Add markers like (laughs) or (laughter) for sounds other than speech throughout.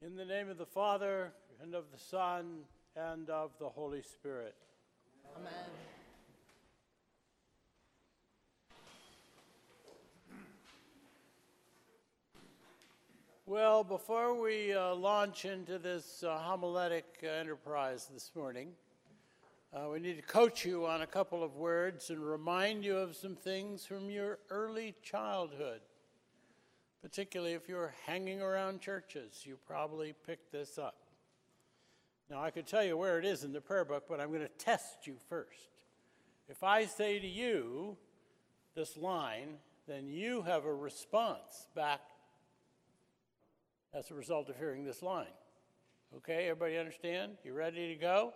In the name of the Father, and of the Son, and of the Holy Spirit. Amen. Well, before we uh, launch into this uh, homiletic enterprise this morning, uh, we need to coach you on a couple of words and remind you of some things from your early childhood. Particularly if you're hanging around churches, you probably picked this up. Now, I could tell you where it is in the prayer book, but I'm going to test you first. If I say to you this line, then you have a response back as a result of hearing this line. Okay, everybody understand? You ready to go?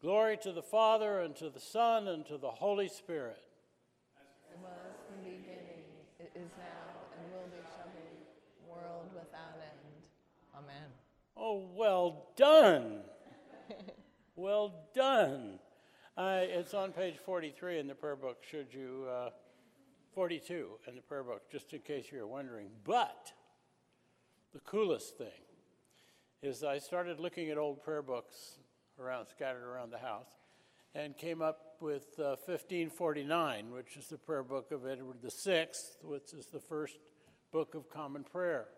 Glory to the Father, and to the Son, and to the Holy Spirit. It was in the beginning, it is now, and will be, shall be, world without end. Amen. Oh, well done. well done. Uh, it's on page 43 in the prayer book, should you, uh, 42 in the prayer book, just in case you're wondering. But the coolest thing is I started looking at old prayer books around, scattered around the house, and came up with uh, 1549, which is the prayer book of Edward VI, which is the first book of common prayer.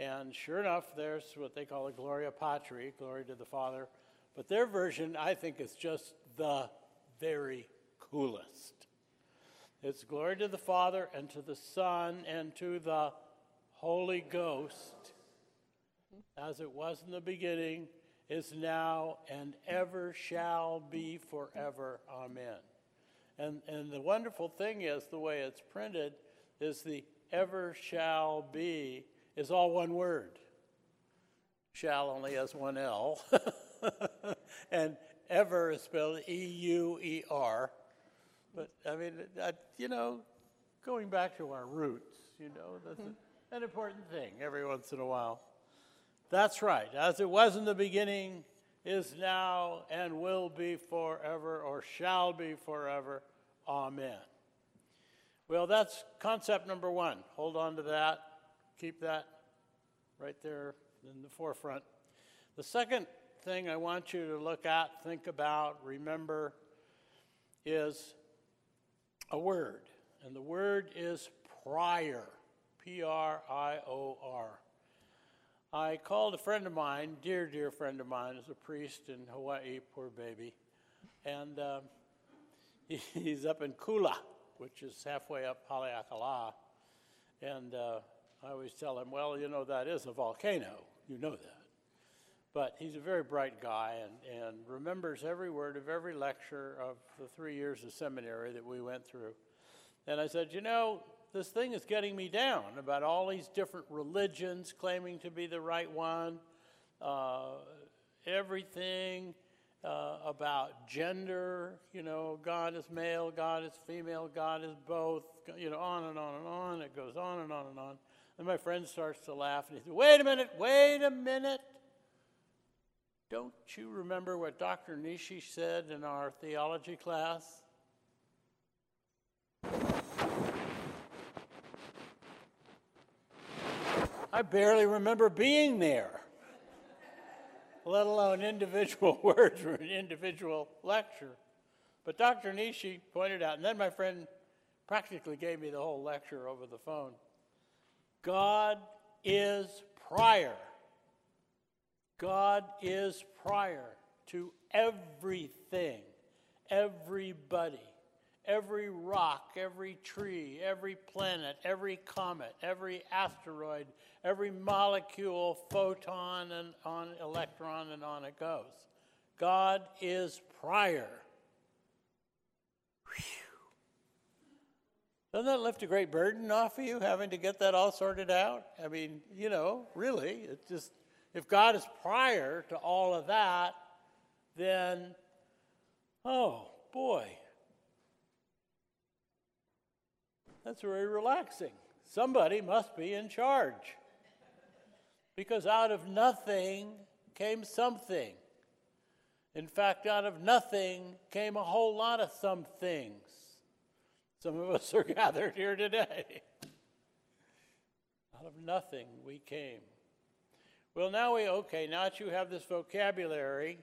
And sure enough, there's what they call a Gloria Patri, glory to the Father. But their version, I think, is just the very coolest. It's glory to the Father, and to the Son, and to the Holy Ghost, as it was in the beginning, is now, and ever shall be forever. Amen. And, and the wonderful thing is, the way it's printed, is the ever shall be is all one word. Shall only has one L. (laughs) and ever is spelled E U E R. But I mean, I, you know, going back to our roots, you know, that's a, an important thing every once in a while. That's right. As it was in the beginning, is now, and will be forever, or shall be forever. Amen. Well, that's concept number one. Hold on to that. Keep that right there in the forefront. The second thing I want you to look at, think about, remember is a word. And the word is prior. P R I O R. I called a friend of mine, dear, dear friend of mine, is a priest in Hawaii, poor baby. And um, he, (laughs) he's up in Kula, which is halfway up Haleakala. And uh, I always tell him, well, you know, that is a volcano. You know that. But he's a very bright guy and, and remembers every word of every lecture of the three years of seminary that we went through. And I said, you know, this thing is getting me down about all these different religions claiming to be the right one, uh, everything uh, about gender, you know, God is male, God is female, God is both, you know, on and on and on. It goes on and on and on. And my friend starts to laugh and he says, Wait a minute, wait a minute. Don't you remember what Dr. Nishi said in our theology class? I barely remember being there, let alone individual (laughs) words or an individual lecture. But Dr. Nishi pointed out, and then my friend practically gave me the whole lecture over the phone. God is prior. God is prior to everything, everybody, every rock, every tree, every planet, every comet, every asteroid, every molecule, photon, and on electron, and on it goes. God is prior. Whew. Doesn't that lift a great burden off of you, having to get that all sorted out? I mean, you know, really, it's just, if God is prior to all of that, then, oh boy, that's very relaxing. Somebody must be in charge. Because out of nothing came something. In fact, out of nothing came a whole lot of some things. Some of us are (laughs) gathered here today. Out of nothing we came. Well, now we, okay, now that you have this vocabulary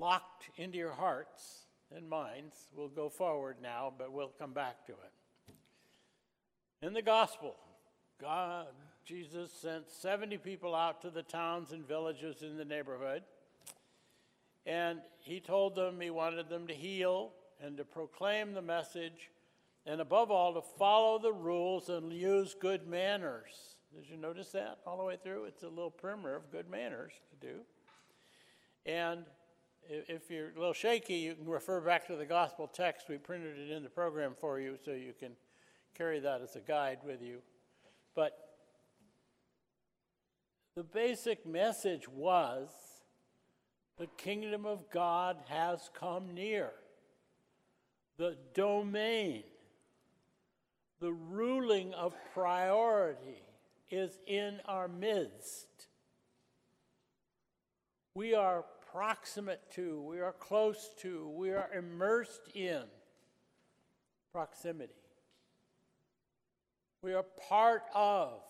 locked into your hearts and minds, we'll go forward now, but we'll come back to it. In the gospel, God, Jesus sent 70 people out to the towns and villages in the neighborhood. And he told them he wanted them to heal and to proclaim the message, and above all, to follow the rules and use good manners. Did you notice that all the way through? It's a little primer of good manners to do. And if you're a little shaky, you can refer back to the gospel text. We printed it in the program for you so you can carry that as a guide with you. But the basic message was the kingdom of God has come near. The domain, the ruling of priority is in our midst. We are proximate to, we are close to, we are immersed in proximity. We are part of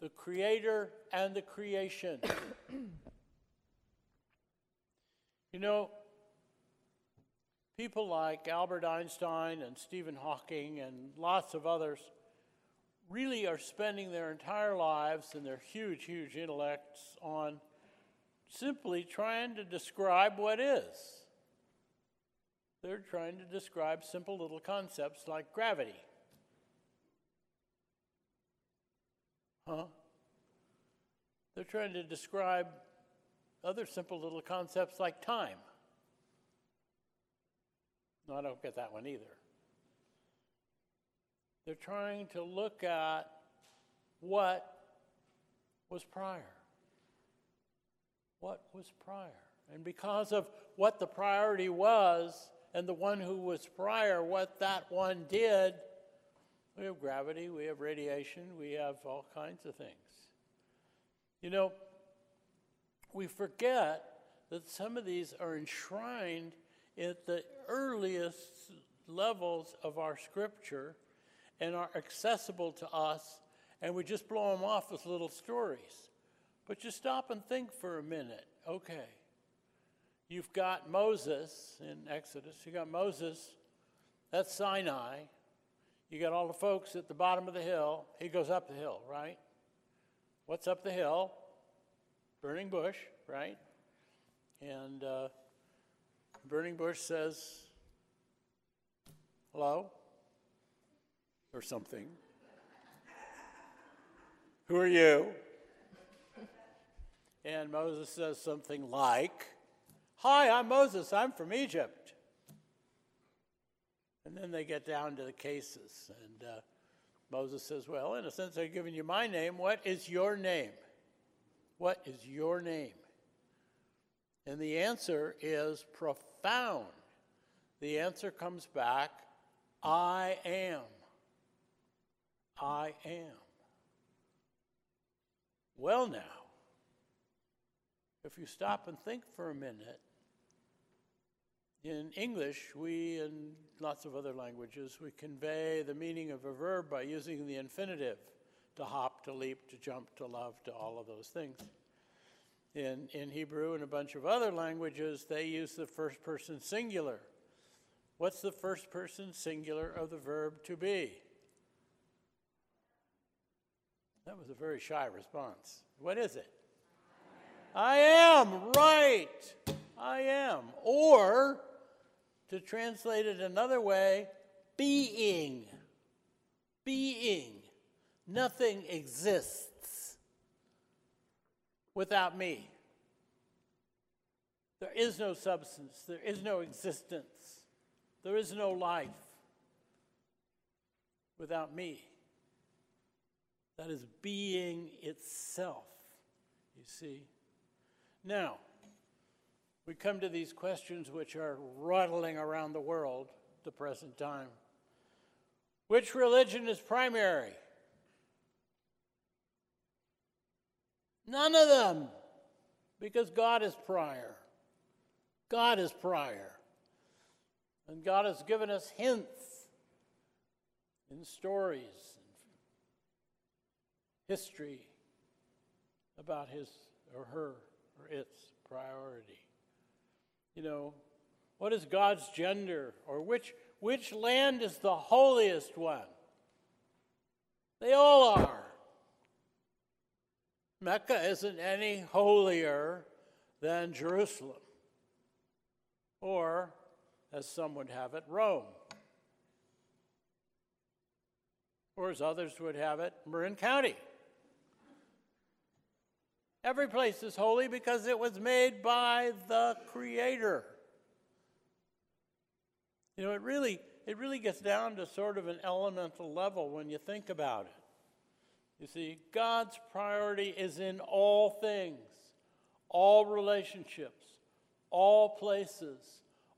the Creator and the creation. (coughs) you know, people like Albert Einstein and Stephen Hawking and lots of others really are spending their entire lives and their huge, huge intellects on simply trying to describe what is. They're trying to describe simple little concepts like gravity. Huh? They're trying to describe other simple little concepts like time. No, I don't get that one either. They're trying to look at what was prior. What was prior? And because of what the priority was and the one who was prior, what that one did, we have gravity, we have radiation, we have all kinds of things. You know, we forget that some of these are enshrined at the earliest levels of our scripture and are accessible to us, and we just blow them off as little stories. But you stop and think for a minute. Okay, you've got Moses in Exodus, you got Moses, that's Sinai. You got all the folks at the bottom of the hill. He goes up the hill, right? What's up the hill? Burning bush, right? And uh, burning bush says, hello? Or something. Who are you? And Moses says something like, Hi, I'm Moses. I'm from Egypt. And then they get down to the cases. And uh, Moses says, Well, in a sense, I've given you my name. What is your name? What is your name? And the answer is profound. The answer comes back I am. I am. Well, now, if you stop and think for a minute, in English, we, and lots of other languages, we convey the meaning of a verb by using the infinitive to hop, to leap, to jump, to love, to all of those things. In, in Hebrew and a bunch of other languages, they use the first person singular. What's the first person singular of the verb to be? That was a very shy response. What is it? I am, right. I am. Or, to translate it another way, being. Being. Nothing exists without me. There is no substance, there is no existence, there is no life without me. That is being itself, you see. Now, we come to these questions which are rattling around the world at the present time. Which religion is primary? None of them, because God is prior. God is prior. And God has given us hints in stories, and history, about his or her or its priority. You know, what is God's gender or which which land is the holiest one? They all are. Mecca isn't any holier than Jerusalem, or, as some would have it, Rome, or as others would have it, Marin County. Every place is holy because it was made by the Creator. You know, it really, it really gets down to sort of an elemental level when you think about it. You see, God's priority is in all things, all relationships, all places,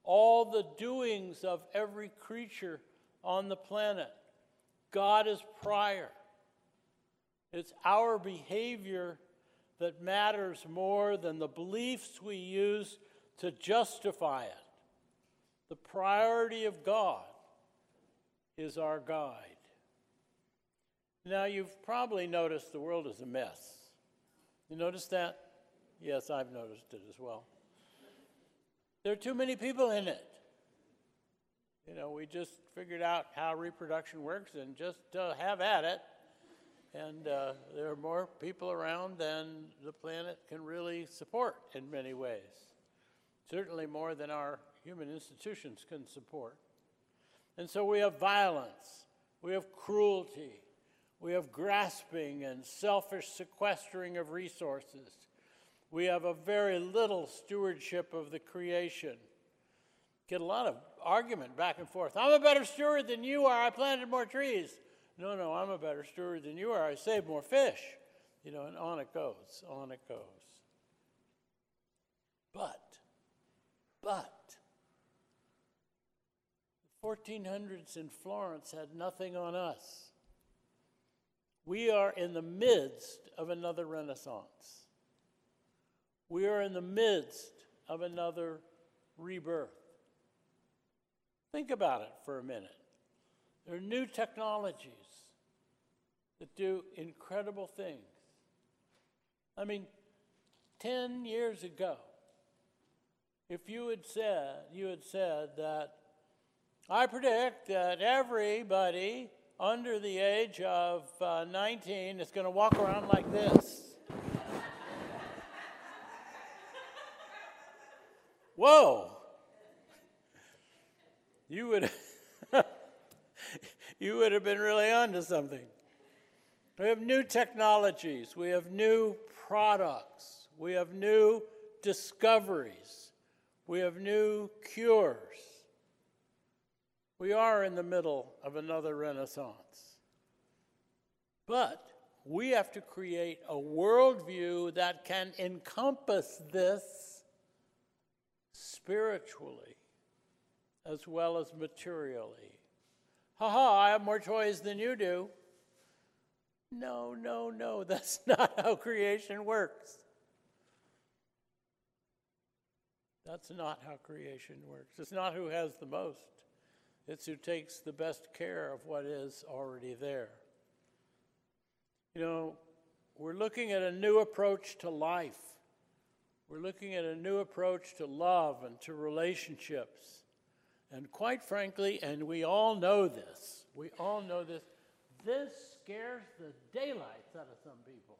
all the doings of every creature on the planet. God is prior. It's our behavior that matters more than the beliefs we use to justify it. The priority of God is our guide. Now, you've probably noticed the world is a mess. You notice that? Yes, I've noticed it as well. There are too many people in it. You know, we just figured out how reproduction works and just uh, have at it. And uh, there are more people around than the planet can really support in many ways. Certainly more than our human institutions can support. And so we have violence, we have cruelty, we have grasping and selfish sequestering of resources. We have a very little stewardship of the creation. Get a lot of argument back and forth. I'm a better steward than you are. I planted more trees. No, no, I'm a better steward than you are. I saved more fish. You know, and on it goes, on it goes. But, but, 1400s in Florence had nothing on us. We are in the midst of another Renaissance. We are in the midst of another rebirth. Think about it for a minute. There are new technologies that do incredible things. I mean, 10 years ago, if you had said, you had said that I predict that everybody under the age of uh, 19 is going to walk around like this. Whoa! You would (laughs) you would have been really onto something. We have new technologies, we have new products, we have new discoveries, we have new cures. We are in the middle of another renaissance. But we have to create a worldview that can encompass this spiritually as well as materially. Ha ha, I have more toys than you do. No, no, no, (laughs) that's not how creation works. That's not how creation works. It's not who has the most. It's who takes the best care of what is already there. You know, we're looking at a new approach to life. We're looking at a new approach to love and to relationships. And quite frankly, and we all know this, we all know this, this scares the daylights out of some people.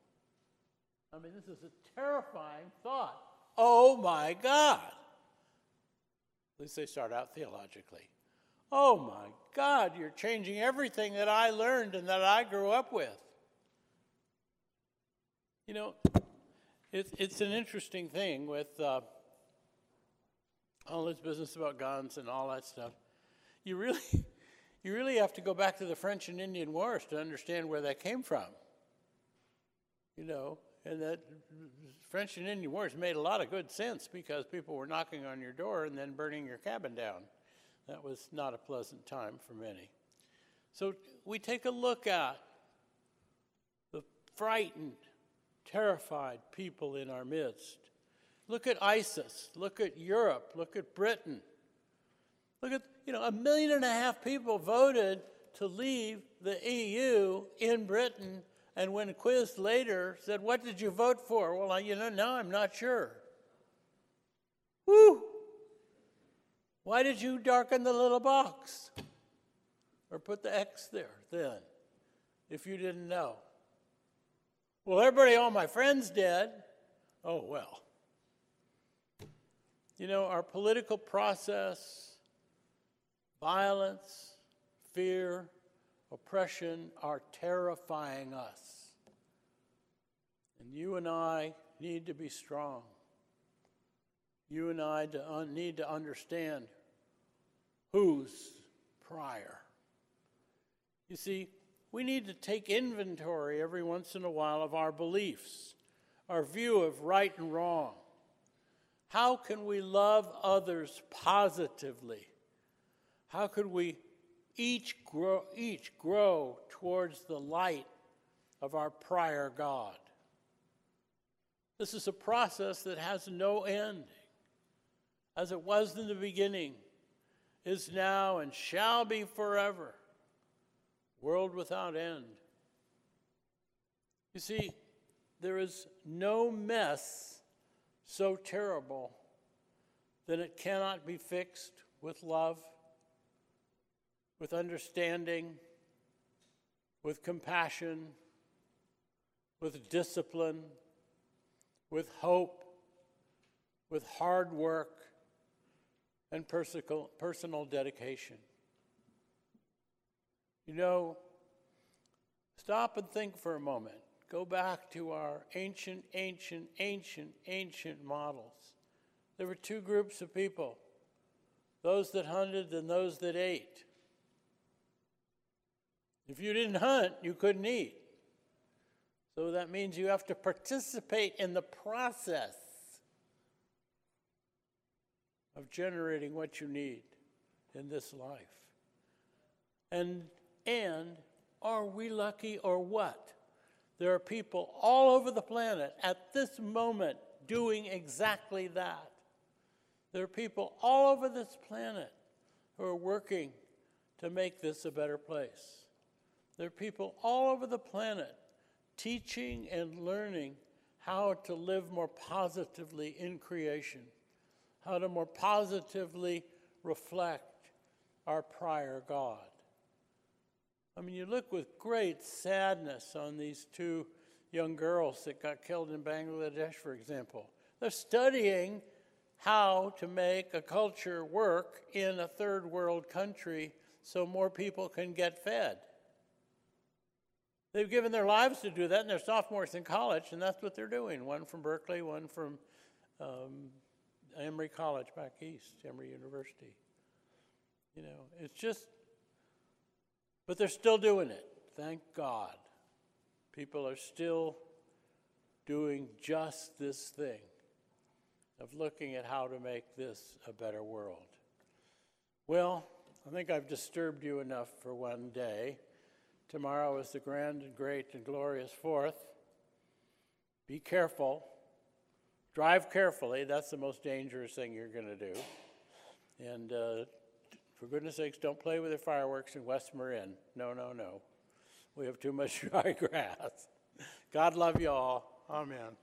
I mean, this is a terrifying thought. Oh my God. At least they start out theologically. Oh my God, you're changing everything that I learned and that I grew up with. You know, it's, it's an interesting thing with uh, all this business about guns and all that stuff. You really, (laughs) you really have to go back to the French and Indian Wars to understand where that came from. You know, and that French and Indian Wars made a lot of good sense because people were knocking on your door and then burning your cabin down. That was not a pleasant time for many. So we take a look at the frightened, terrified people in our midst. Look at ISIS. Look at Europe. Look at Britain. Look at, you know, a million and a half people voted to leave the EU in Britain, and when quizzed later, said, What did you vote for? Well, you know, now I'm not sure. Whew! Why did you darken the little box? Or put the X there then, if you didn't know? Well, everybody, all my friends did. Oh, well. You know, our political process, violence, fear, oppression are terrifying us. And you and I need to be strong. You and I need to understand who's prior. You see, we need to take inventory every once in a while of our beliefs, our view of right and wrong. How can we love others positively? How could we each grow, each grow towards the light of our prior God? This is a process that has no ending. As it was in the beginning, is now, and shall be forever world without end. You see, there is no mess so terrible that it cannot be fixed with love, with understanding, with compassion, with discipline, with hope, with hard work, and personal, dedication. You know, stop and think for a moment. Go back to our ancient, ancient, ancient, ancient models. There were two groups of people those that hunted and those that ate. If you didn't hunt, you couldn't eat. So that means you have to participate in the process of generating what you need in this life. And and are we lucky or what? There are people all over the planet at this moment doing exactly that. There are people all over this planet who are working to make this a better place. There are people all over the planet teaching and learning how to live more positively in creation, how to more positively reflect our prior God. I mean, you look with great sadness on these two young girls that got killed in Bangladesh, for example. They're studying how to make a culture work in a third world country so more people can get fed. They've given their lives to do that, and they're sophomores in college, and that's what they're doing. One from Berkeley, one from um, Emory College back east, Emory University. You know, it's just but they're still doing it. Thank God. People are still doing just this thing of looking at how to make this a better world. Well, I think I've disturbed you enough for one day. Tomorrow is the grand and great and glorious Fourth. Be careful. Drive carefully. That's the most dangerous thing you're going to do. And uh, for goodness sakes, don't play with the fireworks in West Marin. No, no, no. We have too much (laughs) dry grass. God love you all. Amen.